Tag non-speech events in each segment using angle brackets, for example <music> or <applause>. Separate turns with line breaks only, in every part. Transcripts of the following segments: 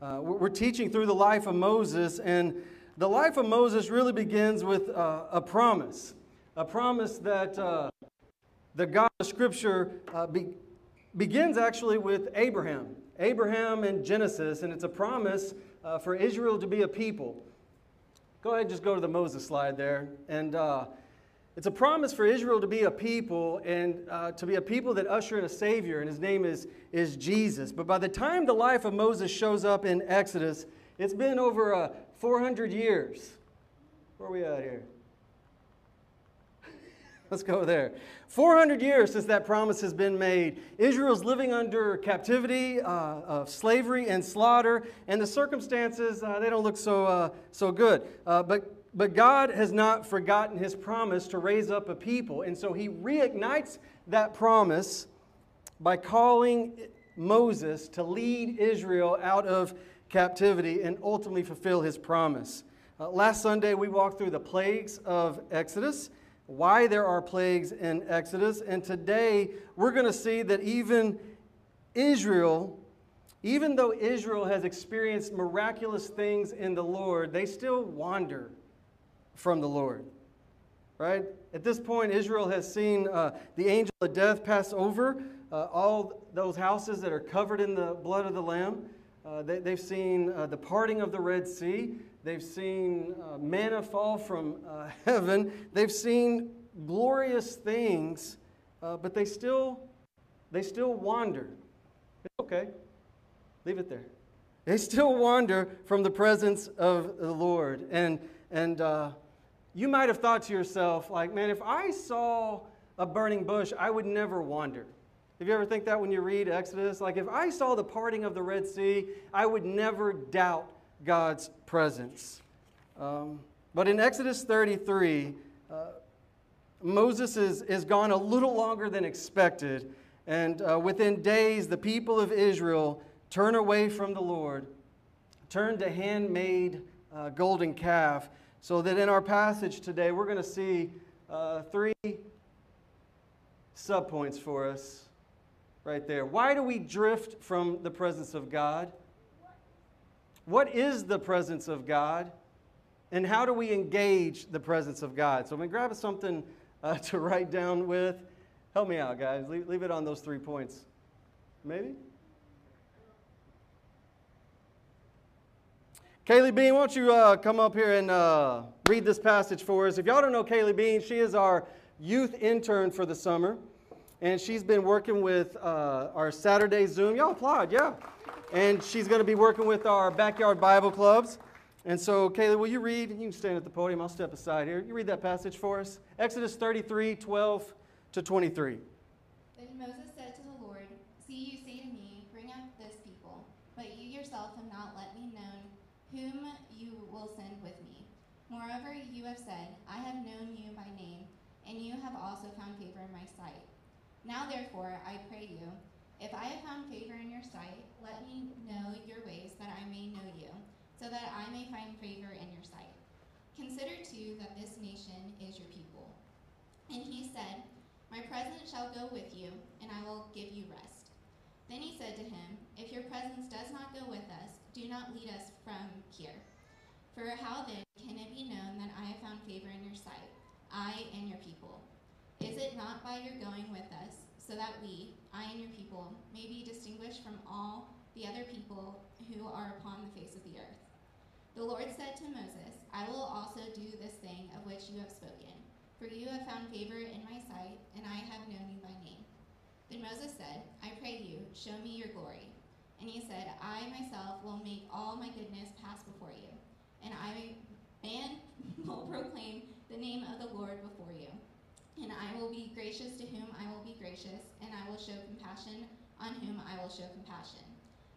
Uh, we're teaching through the life of Moses, and the life of Moses really begins with uh, a promise. A promise that uh, the God of Scripture uh, be, begins actually with Abraham. Abraham in Genesis, and it's a promise uh, for Israel to be a people. Go ahead, just go to the Moses slide there. And uh, it's a promise for Israel to be a people and uh, to be a people that usher in a Savior, and his name is, is Jesus. But by the time the life of Moses shows up in Exodus, it's been over uh, 400 years. Where are we at here? <laughs> Let's go there. 400 years since that promise has been made. Israel's living under captivity, uh, of slavery, and slaughter, and the circumstances, uh, they don't look so, uh, so good. Uh, but but God has not forgotten his promise to raise up a people. And so he reignites that promise by calling Moses to lead Israel out of captivity and ultimately fulfill his promise. Uh, last Sunday, we walked through the plagues of Exodus, why there are plagues in Exodus. And today, we're going to see that even Israel, even though Israel has experienced miraculous things in the Lord, they still wander from the Lord. Right? At this point, Israel has seen uh, the angel of death pass over uh, all those houses that are covered in the blood of the Lamb. Uh, they, have seen uh, the parting of the Red Sea. They've seen uh, manna fall from uh, <laughs> heaven. They've seen glorious things, but they still, they still wander. It's okay. Leave it there. They still wander from the presence of the Lord. And, and you might have thought to yourself, like, man, if I saw a burning bush, I would never wander. Have you ever think that when you read Exodus? Like, if I saw the parting of the Red Sea, I would never doubt God's presence. Um, but in Exodus 33, uh, Moses is, is gone a little longer than expected. And uh, within days, the people of Israel turn away from the Lord, turn to handmade uh, golden calf, so that in our passage today, we're going to see uh, three subpoints for us right there. Why do we drift from the presence of God? What is the presence of God? And how do we engage the presence of God? So I'm going to grab something uh, <laughs> to write down with. Help me out, guys. Leave, leave it on those three points. Maybe? Kaylee Bean, why don't you uh, come up here and uh, read this passage for us? If y'all don't know Kaylee Bean, she is our youth intern for the summer, and she's been working with uh, our Saturday Zoom. Y'all applaud, yeah. And she's going to be working with our backyard Bible clubs. And so, Kaylee, will you read? You can stand at the podium. I'll step aside here. You read that passage for us. Exodus 33, 12 to 23.
Then Moses said to the Lord, See, you say to me, Bring up this people, but you yourself have not let me know whom you will send with me. Moreover, you have said, I have known you by name, and you have also found favor in my sight. Now, therefore, I pray you, if I have found favor in your sight, let me know your ways, that I may know you, so that I may find favor in your sight. Consider too that this nation is your people. And he said, My presence shall go with you, and I will give you rest. Then he said to him, If your presence does not go with us, do not lead us from here. For how then can it be known that I have found favor in your sight, I and your people? Is it not by your going with us, so that we, I and your people, may be distinguished from all the other people who are upon the face of the earth? The Lord said to Moses, I will also do this thing of which you have spoken, for you have found favor in my sight, and I have known you by name. Then Moses said, I pray you, show me your glory. And he said, I myself will make all my goodness pass before you, and I and <laughs> will proclaim the name of the Lord before you. And I will be gracious to whom I will be gracious, and I will show compassion on whom I will show compassion.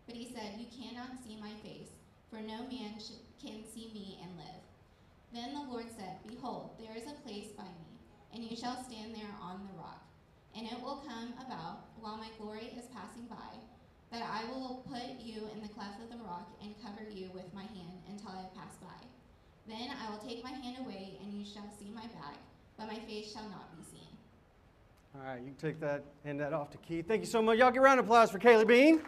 But he said, You cannot see my face, for no man sh- can see me and live. Then the Lord said, Behold, there is a place by me, and you shall stand there on the rock. And it will come about, while my glory is passing by, that I will put you in the cleft of the rock and cover you with my hand until I have passed by. Then I will take my hand away, and you shall see my back, but my face shall not be seen.
All right, you can take that, hand that off to Keith. Thank you so much. Y'all get a round of applause for Kaylee Bean.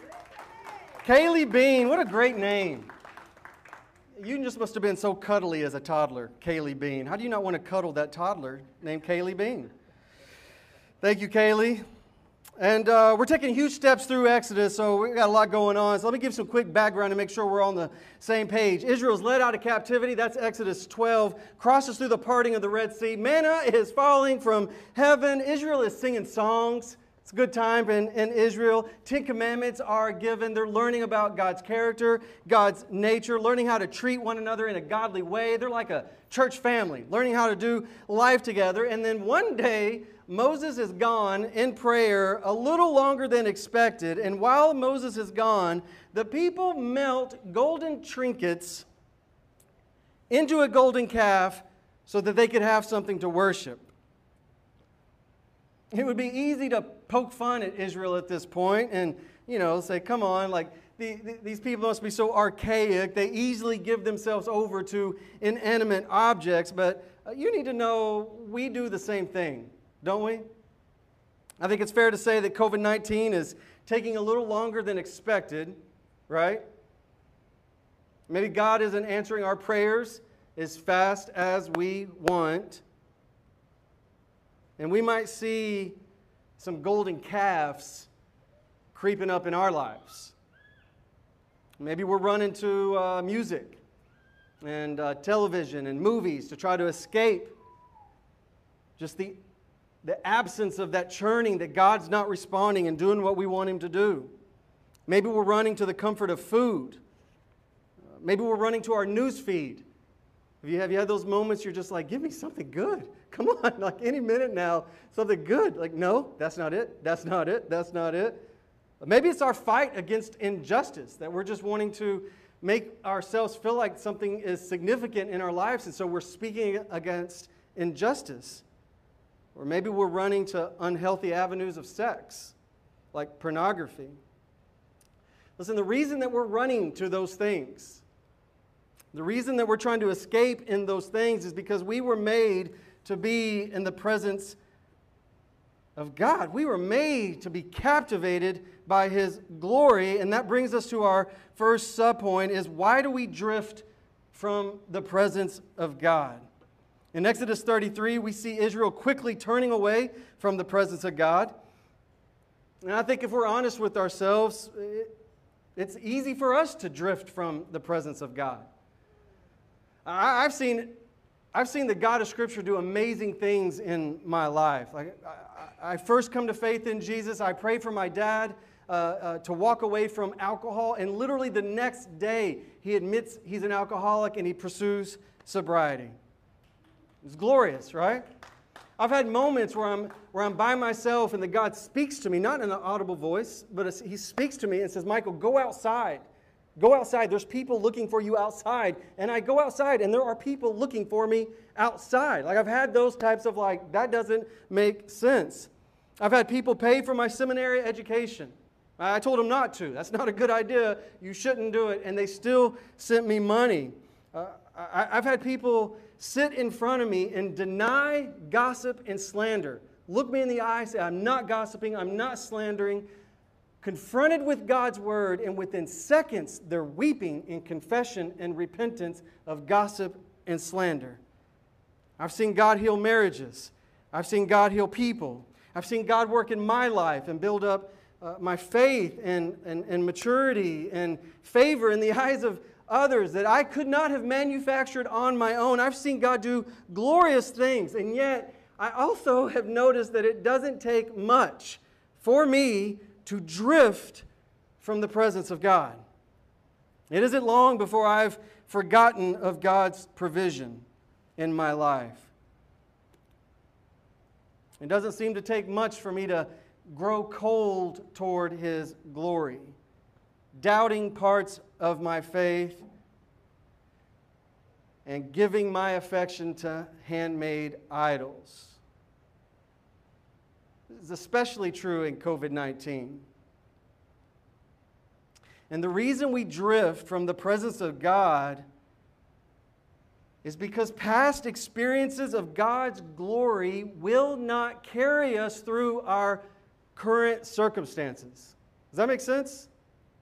Kaylee Bean, what a great name. You just must have been so cuddly as a toddler, Kaylee Bean. How do you not want to cuddle that toddler named Kaylee Bean? Thank you, Kaylee. And uh, we're taking huge steps through Exodus, so we've got a lot going on. So let me give some quick background to make sure we're on the same page. Israel's led out of captivity. That's Exodus 12. Crosses through the parting of the Red Sea. Manna is falling from heaven. Israel is singing songs. It's a good time in, in Israel. Ten Commandments are given. They're learning about God's character, God's nature, learning how to treat one another in a godly way. They're like a church family, learning how to do life together. And then one day, Moses is gone in prayer a little longer than expected. And while Moses is gone, the people melt golden trinkets into a golden calf so that they could have something to worship. It would be easy to poke fun at Israel at this point and, you know, say, come on, like, the, the, these people must be so archaic. They easily give themselves over to inanimate objects. But uh, you need to know we do the same thing, don't we? I think it's fair to say that COVID 19 is taking a little longer than expected, right? Maybe God isn't answering our prayers as fast as we want. And we might see some golden calves creeping up in our lives. Maybe we're running to uh, music and uh, television and movies to try to escape just the, the absence of that churning that God's not responding and doing what we want Him to do. Maybe we're running to the comfort of food. Maybe we're running to our news feed. Have you, have you had those moments you're just like, give me something good? <laughs> Come on, like any minute now, something good. Like, no, that's not it. That's not it. That's not it. Maybe it's our fight against injustice that we're just wanting to make ourselves feel like something is significant in our lives, and so we're speaking against injustice. Or maybe we're running to unhealthy avenues of sex, like pornography. Listen, the reason that we're running to those things, the reason that we're trying to escape in those things is because we were made to be in the presence of God. We were made to be captivated by his glory, and that brings us to our first subpoint is why do we drift from the presence of God? In Exodus 33, we see Israel quickly turning away from the presence of God. And I think if we're honest with ourselves, it's easy for us to drift from the presence of God. I've seen I've seen the God of Scripture do amazing things in my life. Like, I, I first come to faith in Jesus. I pray for my dad uh, uh, to walk away from alcohol, and literally the next day, he admits he's an alcoholic and he pursues sobriety. It's glorious, right? I've had moments where I'm, where I'm by myself and the God speaks to me, not in an audible voice, but he speaks to me and says, Michael, go outside. Go outside. There's people looking for you outside. And I go outside, and there are people looking for me outside. Like, I've had those types of, like, that doesn't make sense. I've had people pay for my seminary education. I told them not to. That's not a good idea. You shouldn't do it. And they still sent me money. Uh, I, I've had people sit in front of me and deny gossip and slander. Look me in the eye, say, I'm not gossiping, I'm not slandering confronted with God's word, and within seconds, they're weeping in confession and repentance of gossip and slander. I've seen God heal marriages. I've seen God heal people. I've seen God work in my life and build up uh, my faith and, and, and maturity and favor in the <laughs> eyes of others that I could not have manufactured on my own. I've seen God do glorious things, and yet I also have noticed that it doesn't take much for me to drift from the presence of God. It isn't long before I've forgotten of God's provision in my life. It doesn't seem to take much for me to grow cold toward His glory, doubting parts of my faith, and giving my affection to handmade idols This is especially true in COVID 19. And the reason we drift from the presence of God is because past experiences of God's glory will not carry us through our current circumstances. Does that make sense?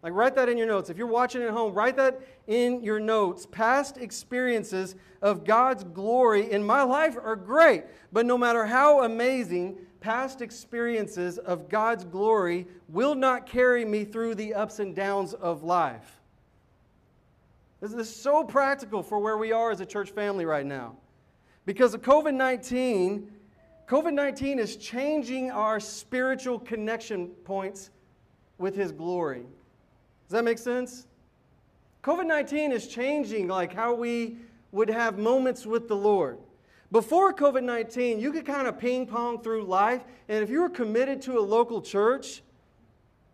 Like, write that in your notes. If you're watching at home, write that in your notes. Past experiences of God's glory in my life are great, but no matter how amazing, past experiences of God's glory will not carry me through the ups and downs of life. This is so practical for where we are as a church family right now. Because of COVID 19, COVID 19 is changing our spiritual connection points with His glory. Does that make sense? COVID 19 is changing like how we would have moments with the Lord. Before COVID 19, you could kind of ping pong through life, and if you were committed to a local church,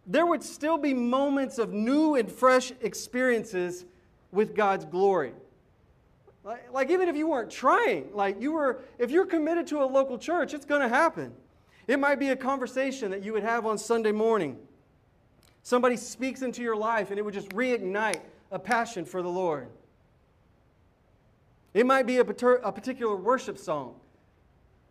there would still be moments of new and fresh experiences with God's glory. Like, like even if you weren't trying, like you were, if you're committed to a local church, it's going to happen. It might be a conversation that you would have on Sunday morning. Somebody speaks into your life and it would just reignite a passion for the Lord. It might be a, particular worship song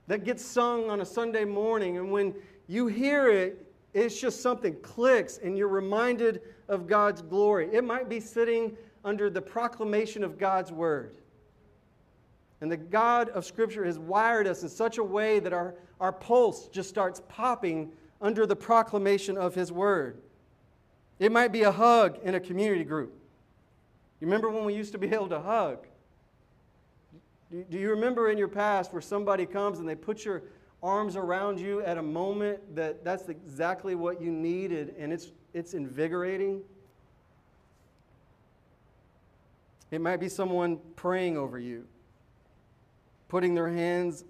that gets sung on a Sunday morning, and when you hear it, it's just something clicks and you're reminded of God's glory. It might be sitting under the proclamation of God's word. And the God of Scripture has wired us in such a way that our, our pulse just starts popping under the proclamation of His word. It might be a hug in a community group. You remember when we used to be able to hug? Do you remember in your past where somebody comes and they put your arms around you at a moment that that's exactly what you needed and it's, it's invigorating? It might be someone praying over you, putting their hands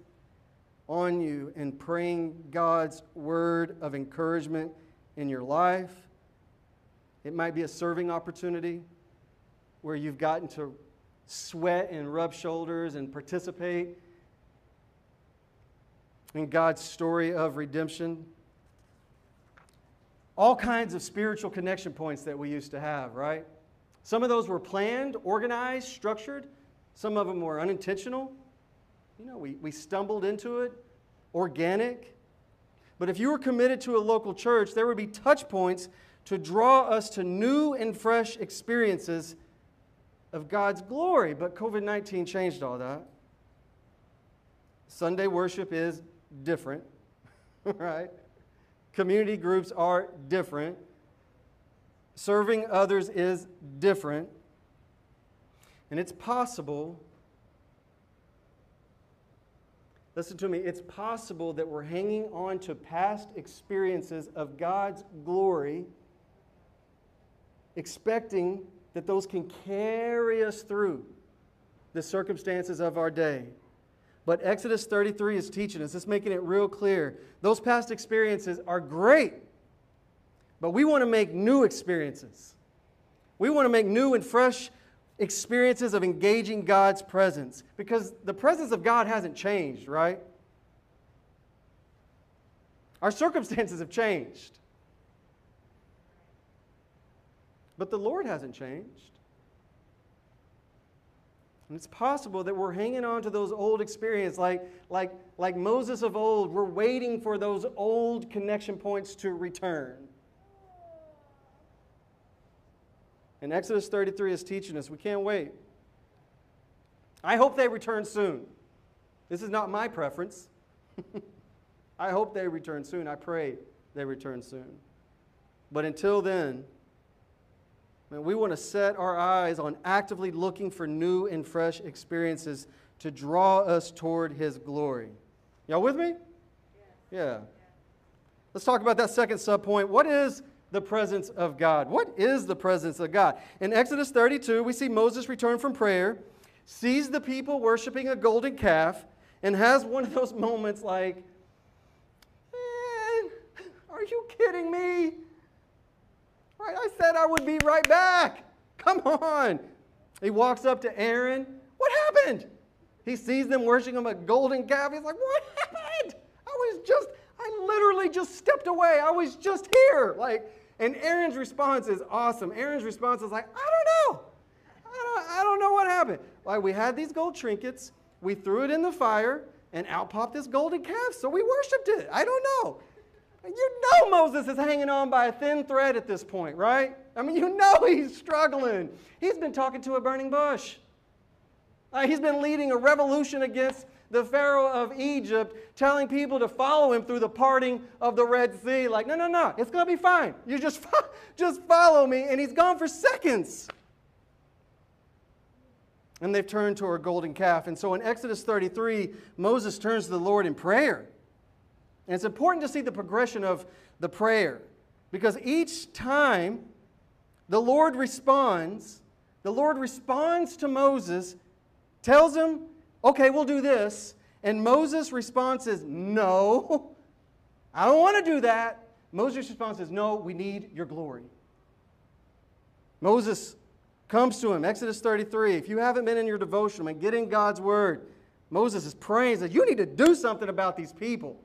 on you and praying God's word of encouragement in your life. It might be a serving opportunity where you've gotten to sweat and rub shoulders and participate in God's story of redemption. All kinds of spiritual connection points that we used to have, right? Some of those were planned, organized, structured. Some of them were unintentional. You know, we, we stumbled into it, organic. But if you were committed to a local church, there would be touch points to draw us to new and fresh experiences of God's glory. But COVID 19 changed all that. Sunday worship is different, <laughs> right? Community groups are different. Serving others is different. And it's possible, listen to me, it's possible that we're hanging on to past experiences of God's glory expecting that those can carry us through the circumstances of our day. But Exodus 33 is teaching us, it's making it real clear. Those past experiences are great, but we want to make new experiences. We want to make new and fresh experiences of engaging God's presence because the presence of God hasn't changed, right? Our circumstances have changed. But the Lord hasn't changed. And it's possible that we're hanging on to those old experiences, like, like, like Moses of old. We're waiting for those old connection points to return. And Exodus 33 is teaching us we can't wait. I hope they return soon. This is not my preference. <laughs> I hope they return soon. I pray they return soon. But until then, Man, we want to set our eyes on actively looking for new and fresh experiences to draw us toward His glory. Y'all with me? Yeah. yeah. Let's talk about that second subpoint. What is the presence of God? What is the presence of God? In Exodus 32, we see Moses return from prayer, sees the people worshiping a golden calf, and has one of those moments like, <laughs> are you kidding me? Right, I said I would be right back. Come on. He walks up to Aaron. What happened? He sees them worshiping a golden calf. He's like, What happened? I was just, I literally just stepped away. I was just here. Like, and Aaron's response is awesome. Aaron's response is like, I don't know. I don't, I don't know what happened. Like, we had these gold trinkets, we threw it in the fire, and out popped this golden calf, so we worshiped it. I don't know. You know Moses is hanging on by a thin thread at this point, right? I mean, you know he's struggling. He's been talking to a burning bush. Uh, he's been leading a revolution against the Pharaoh of Egypt, telling people to follow him through the parting of the Red Sea. Like, no, no, no, it's going to be fine. You just, <laughs> just follow me. And he's gone for seconds. And they've turned to a golden calf. And so in Exodus 33, Moses turns to the Lord in prayer. And it's important to see the progression of the prayer because each time the Lord responds, the Lord responds to Moses, tells him, okay, we'll do this. And Moses' response is, no, I don't want to do that. Moses' response is, no, we need your glory. Moses comes to him, Exodus 33. If you haven't been in your devotional and get in God's word, Moses is praying that you need to do something about these people.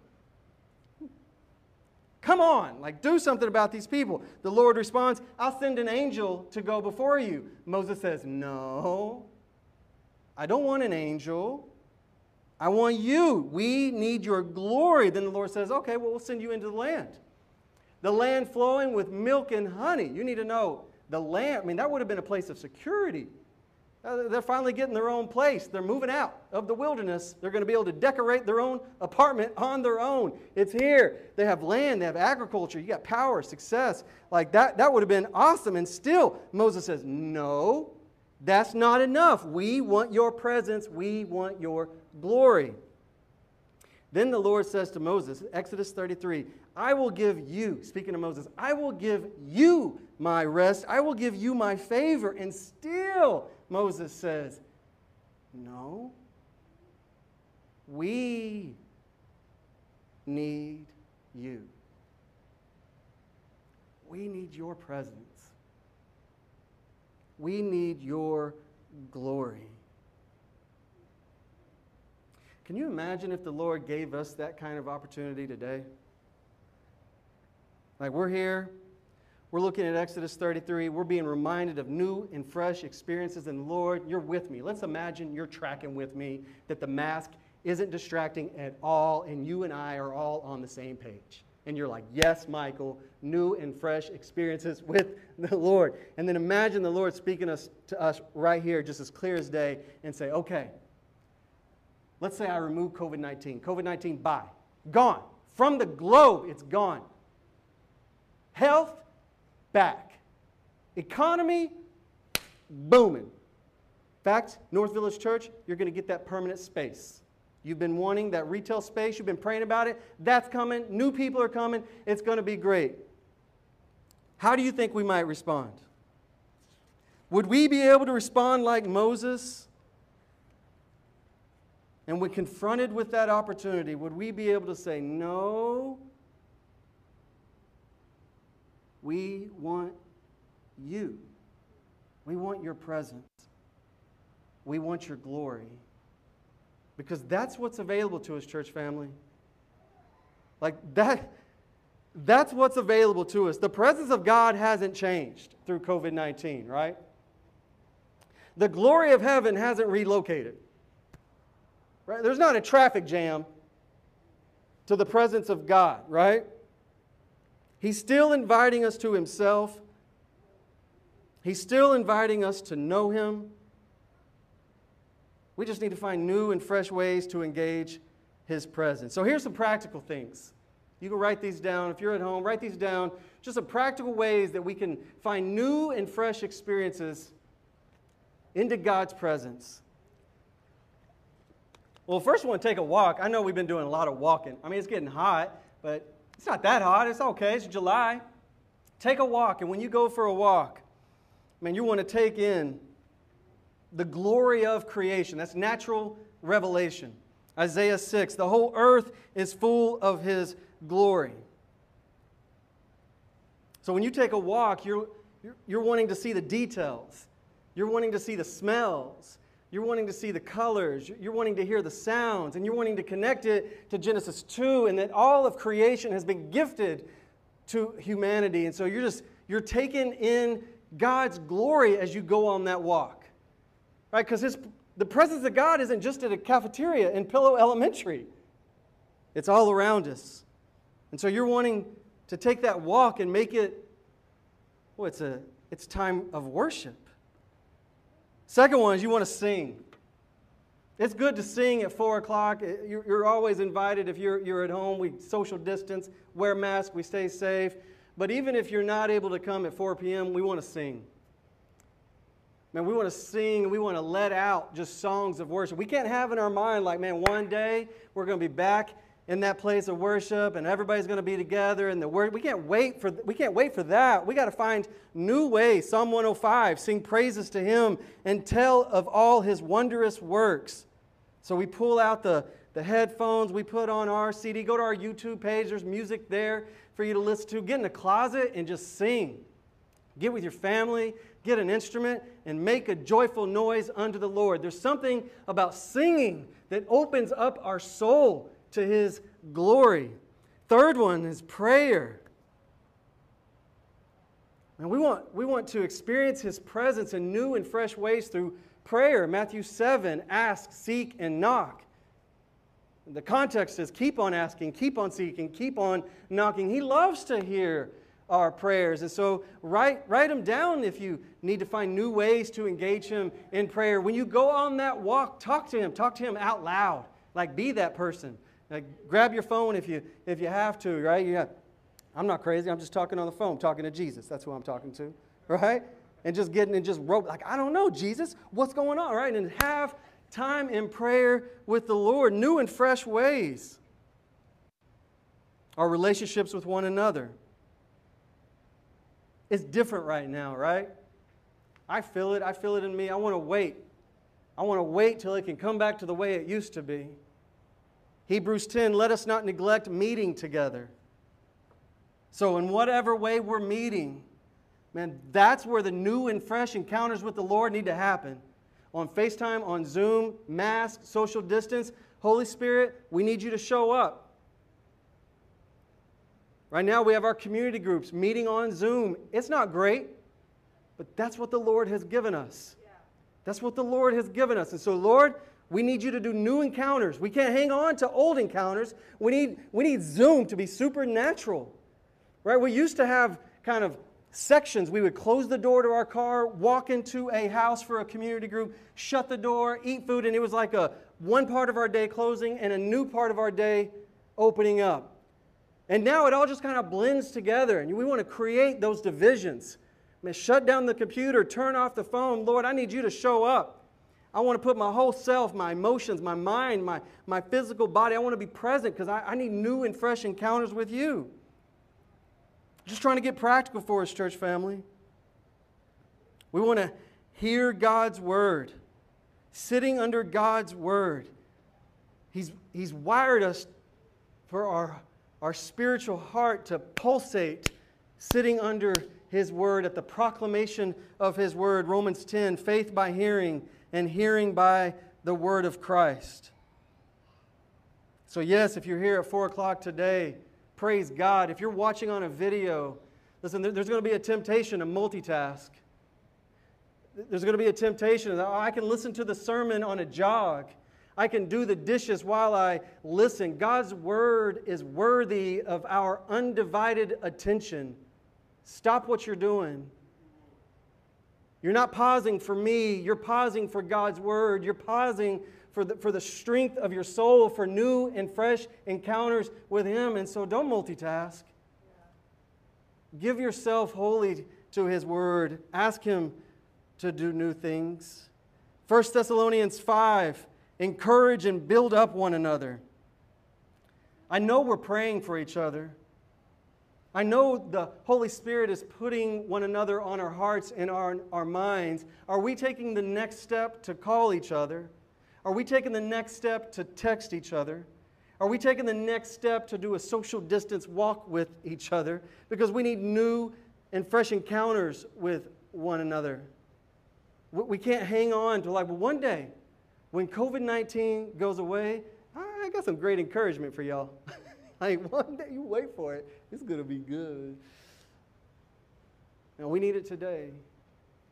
Come on, like do something about these people. The Lord responds, I'll send an angel to go before you. Moses says, No, I don't want an angel. I want you. We need your glory. Then the Lord says, Okay, well, we'll send you into the land. The land flowing with milk and honey. You need to know the land, I mean, that would have been a place of security. Uh, they're finally getting their own place. They're moving out of the wilderness. They're going to be able to decorate their own apartment on their own. It's here. They have land, they have agriculture, you got power, success. Like that, that would have been awesome. And still, Moses says, No, that's not enough. We want your presence, we want your glory. Then the Lord says to Moses, Exodus 33, I will give you, speaking of Moses, I will give you my rest. I will give you my favor. And Moses says, No, we need you. We need your presence. We need your glory. Can you imagine if the Lord gave us that kind of opportunity today? Like we're here, we're looking at Exodus 33. We're being reminded of new and fresh experiences. And Lord, you're with me. Let's imagine you're tracking with me, that the mask isn't distracting at all, and you and I are all on the same page. And you're like, yes, Michael, new and fresh experiences with the Lord. And then imagine the Lord speaking us, to us right here, just as clear as day, and say, okay, let's say I remove COVID 19. COVID 19, bye. Gone. From the globe, it's gone. Health, back. Economy, booming. In fact, North Village Church, you're going to get that permanent space. You've been wanting that retail space, you've been praying about it. That's coming. New people are coming. It's going to be great. How do you think we might respond? Would we be able to respond like Moses? And when confronted with that opportunity, would we be able to say, No, we want you. We want your presence. We want your glory. Because that's what's available to us, church family. Like that, that's what's available to us. The presence of God hasn't changed through COVID 19, right? The glory of heaven hasn't relocated. Right? There's not a traffic jam to the presence of God, right? He's still inviting us to Himself. He's still inviting us to know Him. We just need to find new and fresh ways to engage His presence. So here's some practical things. You can write these down. If you're at home, write these down. Just some practical ways that we can find new and fresh experiences into God's presence. Well, first, to take a walk. I know we've been doing a lot of walking. I mean, it's getting hot, but it's not that hot. It's okay. It's July. Take a walk. And when you go for a walk, man, you want to take in the glory of creation. That's natural revelation. Isaiah 6 the whole earth is full of his glory. So when you take a walk, you're, you're, wanting to see the details, you're wanting to see the smells, you're wanting to see the colors. You're wanting to hear the sounds. And you're wanting to connect it to Genesis 2 and that all of creation has been gifted to humanity. And so you're just, you're taking in God's glory as you go on that walk. Right? Because the presence of God isn't just at a cafeteria in Pillow Elementary, it's all around us. And so you're wanting to take that walk and make it, well, it's a, it's time of worship. Second one is you want to sing. It's good to sing at 4 o'clock. You're, always invited if you're, you're at home. We social distance, wear masks, we stay safe. But even if you're not able to come at 4 p.m., we want to sing. Man, we want to sing, we want to let out just songs of worship. We can't have in our mind, like, man, one day we're going to be back in that place of worship and everybody's going to be together and the word we can't wait for we can't wait for that. We got to find new ways. Psalm 105 sing praises to him and tell of all his wondrous works. So we pull out the, the headphones we put on our cd go to our youtube page there's music there for you to listen to. Get in the closet and just sing. Get with your family get an instrument and make a joyful noise unto the lord. There's something about singing that opens up our soul to his glory. Third one is prayer. And we want, we want to experience his presence in new and fresh ways through prayer. Matthew 7 ask, seek, and knock. The context is keep on asking, keep on seeking, keep on knocking. He loves to hear our prayers. And so write, write them down if you need to find new ways to engage him in prayer. When you go on that walk, talk to him. Talk to him out loud. Like be that person. Grab your phone if you, if you have to, right? I'm not crazy. I'm just talking on the phone, talking to Jesus. That's who I'm talking to, <laughs> right? And just getting and just rope, like, I don't know, Jesus, what's going on, right? And have time in prayer with the Lord, new and fresh ways. Our relationships with one another. It's different right now, right? I feel it. I feel it in me. I want to wait. I want to wait till it can come back to the way it used to be. Hebrews 10 let us not neglect meeting together. So, in whatever way we're meeting, man, that's where the new and fresh encounters with the Lord need to happen. On FaceTime, on Zoom, mask, social distance. Holy Spirit, we need you to show up. Right now, we have our community groups meeting on Zoom. It's not great, but that's what the Lord has given us. That's what the Lord has given us. And so, Lord, we need you to do new encounters. We can't hang on to old encounters. We need, we need Zoom to be supernatural. Right? We used to have kind of sections. We would close the door to our car, walk into a house for a community group, shut the door, eat food, and it was like a one part of our day closing and a new part of our day opening up. And now it all just kind of blends together, and we want to create those divisions. I mean, shut down the computer, turn off the phone. Lord, I need you to show up. I want to put my whole self, my emotions, my mind, my, my physical body, I want to be present because I, I need new and fresh encounters with you. Just trying to get practical for us, church family. We want to hear God's word, sitting under God's word. He's, he's wired us for our, our spiritual heart to pulsate, sitting under His word at the proclamation of His word. Romans 10 faith by hearing and hearing by the word of Christ. So, yes, if you're here at 4 o'clock today, praise God. If you're watching on a video, listen, there's going to be a temptation to multitask. There's going to be a temptation. Oh, I can listen to the sermon on a jog. I can do the dishes while I listen. God's word is worthy of our undivided attention. Stop what you're doing you're not pausing for me, you're pausing for God's word. You're pausing for the, for the strength of your soul, for new and fresh encounters with Him. And so don't multitask. Give yourself wholly to His word. Ask Him to do new things. 1 Thessalonians 5 encourage and build up one another. I know we're praying for each other. I know the Holy Spirit is putting one another on our hearts and our, our minds. Are we taking the next step to call each other? Are we taking the next step to text each other? Are we taking the next step to do a social distance walk with each other? Because we need new and fresh encounters with one another. We can't hang on to like, well, one day when COVID 19 goes away, I got some great encouragement for y'all. <laughs> like, <laughs> one day you wait for it. It's going to be good. And we need it today.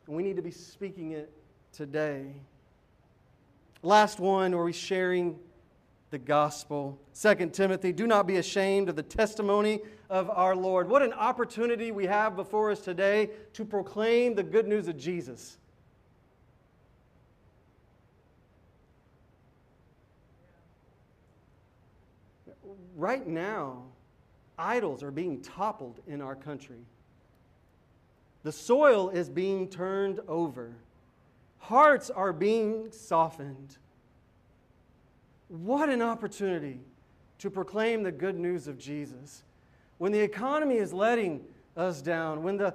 And we need to be speaking it today. Last one, are we sharing the gospel. Second Timothy, do not be ashamed of the testimony of our Lord. What an opportunity we have before us today to proclaim the good news of Jesus. Right now, idols are being toppled in our country. The soil is being turned over. Hearts are being softened. What an opportunity to proclaim the good news of Jesus. When the economy is letting us down, when the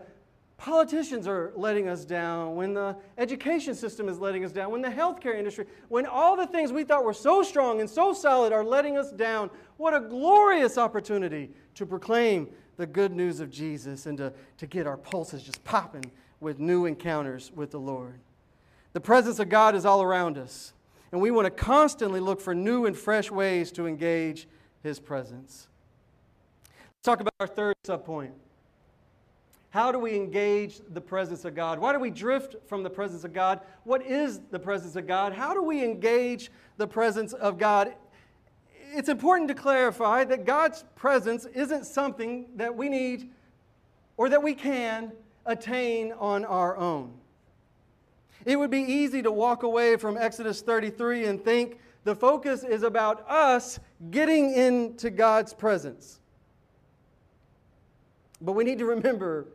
politicians are letting us down, when the education system is letting us down, when the healthcare industry, when all the things we thought were so strong and so solid are letting us down, what a glorious opportunity to proclaim the good news of Jesus and to, to get our pulses just popping with new encounters with the Lord. The presence of God is all around us and we want to constantly look for new and fresh ways to engage His presence. Let's talk about our third subpoint. How do we engage the presence of God? Why do we drift from the presence of God? What is the presence of God? How do we engage the presence of God? It's important to clarify that God's presence isn't something that we need or that we can attain on our own. It would be easy to walk away from Exodus 33 and think the focus is about us getting into God's presence. But we need to remember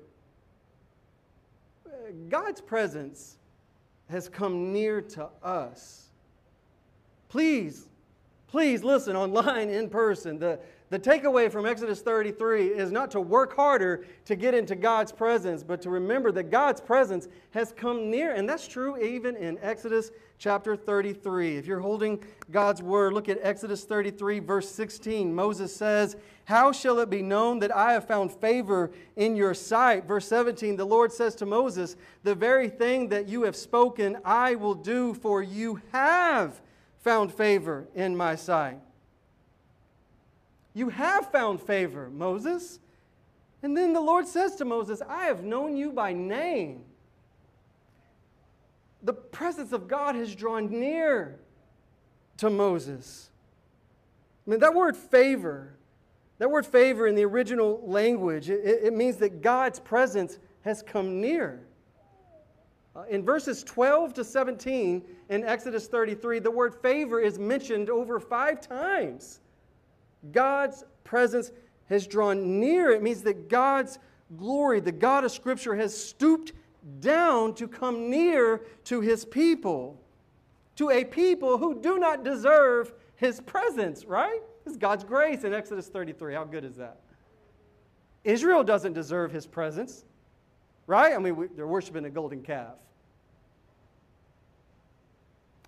God's presence has come near to us. Please, please listen online, in person. The, the takeaway from Exodus 33 is not to work harder to get into God's presence, but to remember that God's presence has come near. And that's true even in Exodus chapter 33. If you're holding God's word, look at Exodus 33, verse 16. Moses says, How shall it be known that I have found favor in your sight? Verse 17, the Lord says to Moses, The very thing that you have spoken, I will do, for you have found favor in my sight. You have found favor, Moses. And then the Lord says to Moses, I have known you by name. The presence of God has drawn near to Moses. I mean, that word favor, that word favor in the original language, it, it means that God's presence has come near. Uh, in verses 12 to 17 in Exodus 33, the word favor is mentioned over five times. God's presence has drawn near. It means that God's glory, the God of Scripture, has stooped down to come near to his people, to a people who do not deserve his presence, right? It's God's grace in Exodus 33. How good is that? Israel doesn't deserve his presence, right? I mean, we, they're worshiping a golden calf.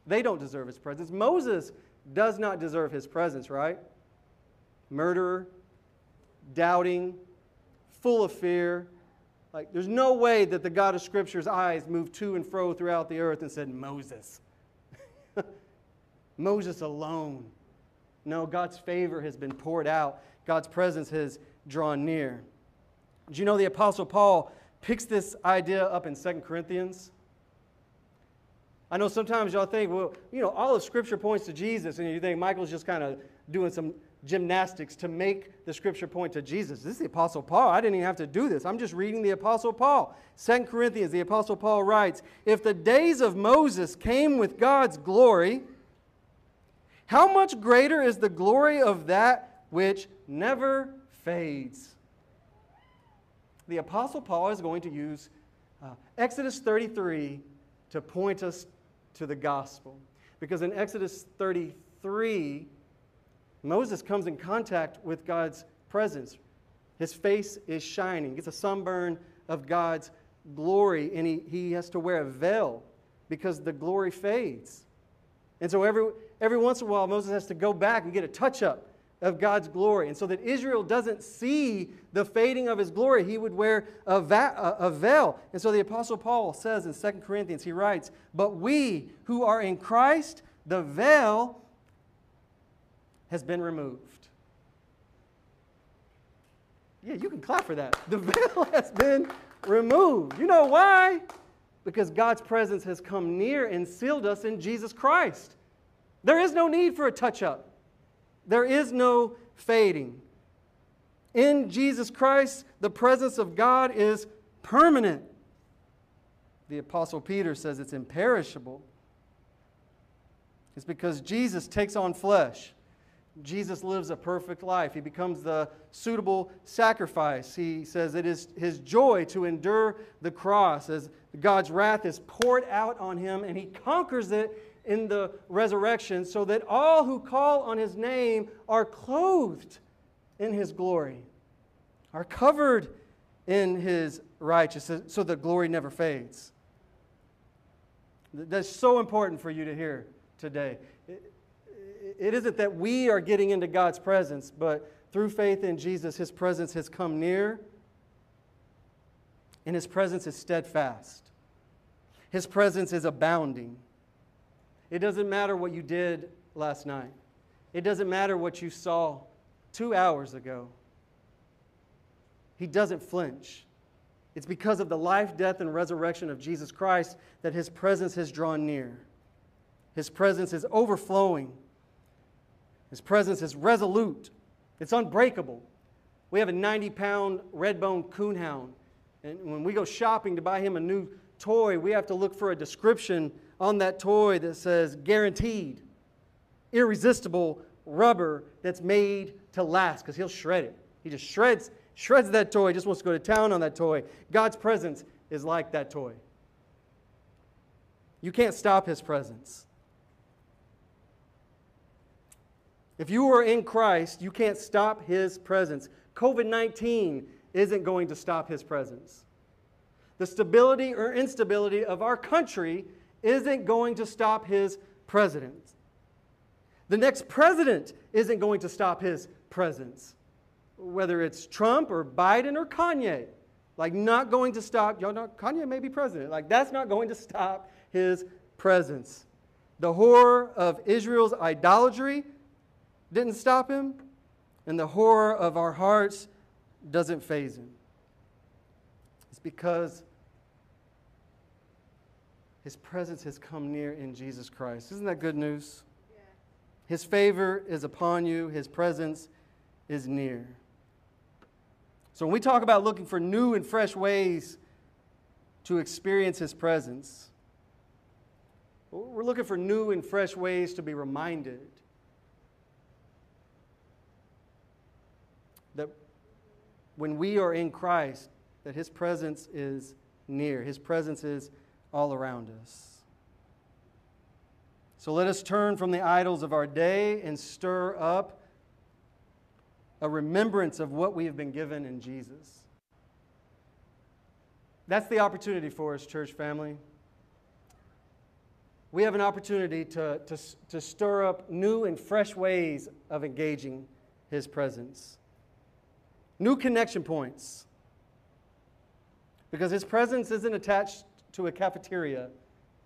They don't deserve his presence. Moses does not deserve his presence, right? Murderer, doubting, full of fear. Like, there's no way that the God of Scripture's eyes moved to and fro throughout the earth and said, Moses. <laughs> Moses alone. No, God's favor has been poured out, God's presence has drawn near. Do you know the Apostle Paul picks this idea up in 2 Corinthians? I know sometimes y'all think, well, you know, all of Scripture points to Jesus, and you think Michael's just kind of doing some gymnastics to make the scripture point to Jesus. This is the Apostle Paul. I didn't even have to do this. I'm just reading the Apostle Paul. 2 Corinthians, the Apostle Paul writes If the days of Moses came with God's glory, how much greater is the glory of that which never fades? The Apostle Paul is going to use uh, Exodus 33 to point us to the gospel. Because in Exodus 33, Moses comes in contact with God's presence. His face is shining, gets a sunburn of God's glory, and he, he has to wear a veil because the glory fades. And so every, every once in a while, Moses has to go back and get a touch up of God's glory. And so that Israel doesn't see the fading of his glory, he would wear a, va- a, veil. And so the Apostle Paul says in 2 Corinthians, he writes, But we who are in Christ, the veil has been removed. Yeah, you can clap for that. <laughs> The veil has been removed. You know why? Because God's presence has come near and sealed us in Jesus Christ. There is no need for a touch up. There is no fading. In Jesus Christ, the presence of God is permanent. The Apostle Peter says it's imperishable. It's because Jesus takes on flesh. Jesus lives a perfect life. He becomes the suitable sacrifice. He says it is his joy to endure the cross as God's wrath is poured out on him and he conquers it in the resurrection so that all who call on his name are clothed in his glory, are covered in his righteousness so that glory never fades. That's so important for you to hear today. It isn't that we are getting into God's presence, but through faith in Jesus, his presence has come near, and his presence is steadfast. His presence is abounding. It doesn't matter what you did last night. It doesn't matter what you saw two hours ago. He doesn't flinch. It's because of the life, death, and resurrection of Jesus Christ that his presence has drawn near. His presence is overflowing. His presence is resolute. It's unbreakable. We have a 90 pound red bone coonhound. And when we go shopping to buy him a new toy, we have to look for a description on that toy that says guaranteed, irresistible rubber that's made to last because he'll shred it. He just shreds, shreds that toy, just wants to go to town on that toy. God's presence is like that toy. You can't stop his presence. If you are in Christ, you can't stop his presence. COVID 19 isn't going to stop his presence. The stability or instability of our country isn't going to stop his president. The next president isn't going to stop his presence. Whether it's Trump or Biden or Kanye, like not going to stop, y'all know Kanye may be president. Like that's not going to stop his presence. The horror of Israel's idolatry didn't stop him, and the horror of our hearts doesn't faze him. It's because his presence has come near in Jesus Christ. Isn't that good news? Yeah. His favor is upon you, His presence is near. So, when we talk about looking for new and fresh ways to experience His presence, we're looking for new and fresh ways to be reminded that when we are in Christ, that His presence is near. His presence is all around us. So let us turn from the idols of our day and stir up a remembrance of what we have been given in Jesus. That's the opportunity for us, church family. We have an opportunity to, to, to stir up new and fresh ways of engaging His presence, new connection points. Because His presence isn't attached to a cafeteria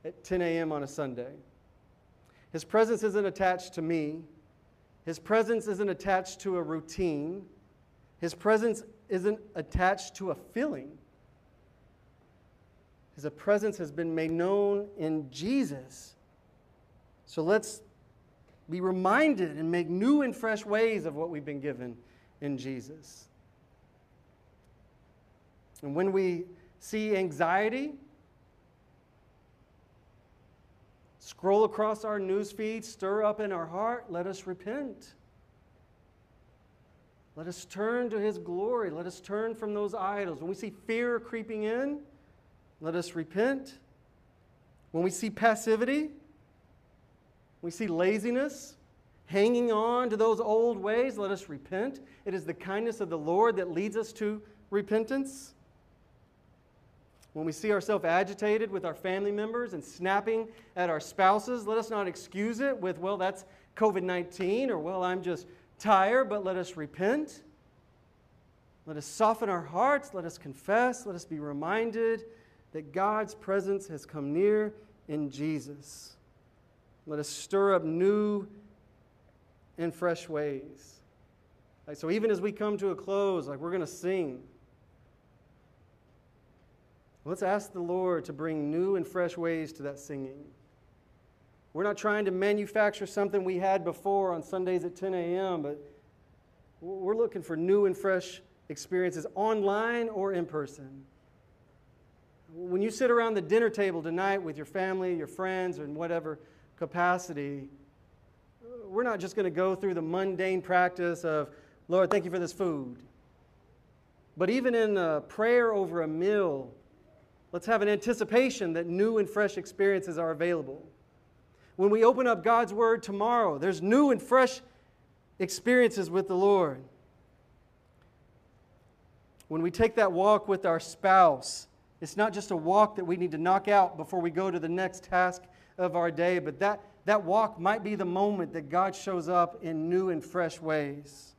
at 10 a.m. on a Sunday. His presence isn't attached to me. His presence isn't attached to a routine. His presence isn't attached to a feeling. His presence has been made known in Jesus. So let's be reminded and make new and fresh ways of what we've been given in Jesus. And when we see anxiety, scroll across our news feed, stir up in our heart, let us repent. Let us turn to His glory. Let us turn from those idols. When we see fear creeping in, let us repent. When we see passivity, we see laziness, hanging on to those old ways, let us repent. It is the kindness of the Lord that leads us to repentance. When we see ourselves agitated with our family members and snapping at our spouses, let us not excuse it with, well, that's COVID 19 or, well, I'm just tired, but let us repent. Let us soften our hearts. Let us confess. Let us be reminded that God's presence has come near in Jesus. Let us stir up new and fresh ways. Like, so even as we come to a close, like we're going to sing. Let's ask the Lord to bring new and fresh ways to that singing. We're not trying to manufacture something we had before on Sundays at 10 a.m., but we're looking for new and fresh experiences online or in person. When you sit around the dinner table tonight with your family, your friends, or in whatever capacity, we're not just going to go through the mundane practice of, Lord, thank you for this food. But even in a prayer over a meal, let's have an anticipation that new and fresh experiences are available. When we open up God's Word tomorrow, there's new and fresh experiences with the Lord. When we take that walk with our spouse, it's not just a walk that we need to knock out before we go to the next task of our day, but that, that walk might be the moment that God shows up in new and fresh ways.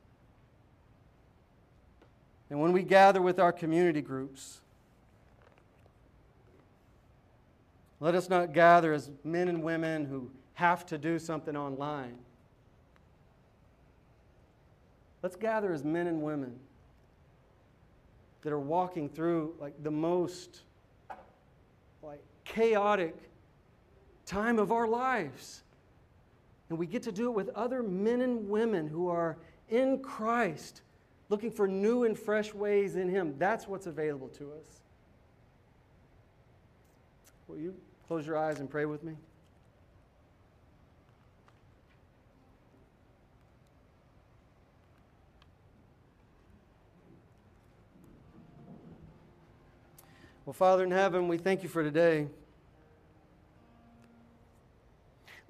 And when we gather with our community groups, let us not gather as men and women who have to do something online. Let's gather as men and women that are walking through like the most like chaotic time of our lives. And we get to do it with other men and women who are in Christ, looking for new and fresh ways in Him. That's what's available to us. Will you close your eyes and pray with me? Well, Father in heaven, we thank you for today.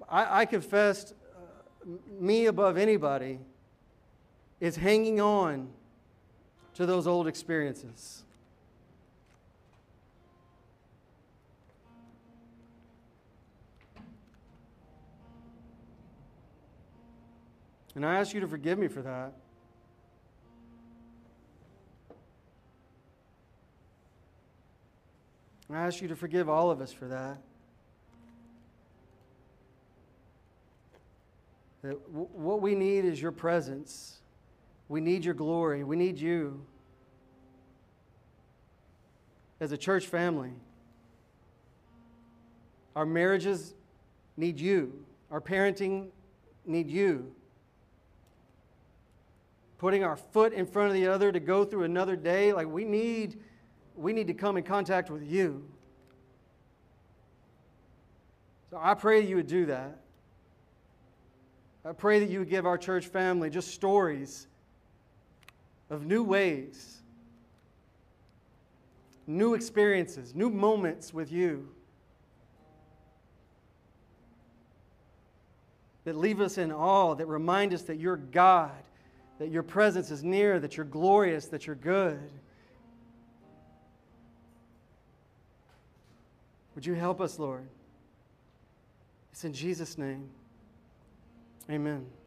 I, I confessed, uh, me above anybody is hanging on to those old experiences. And I ask you to forgive me for that. I ask you to forgive all of us for that. That w- what we need is your presence. We need your glory. We need you as a church family. Our marriages need you. Our parenting need you. Putting our foot in front of the other to go through another day, like we need we need to come in contact with you. So I pray you would do that. I pray that you would give our church family just stories of new ways, new experiences, new moments with you that leave us in awe, that remind us that you're God, that your presence is near, that you're glorious, that you're good. Would you help us, Lord? It's in Jesus' name. Amen.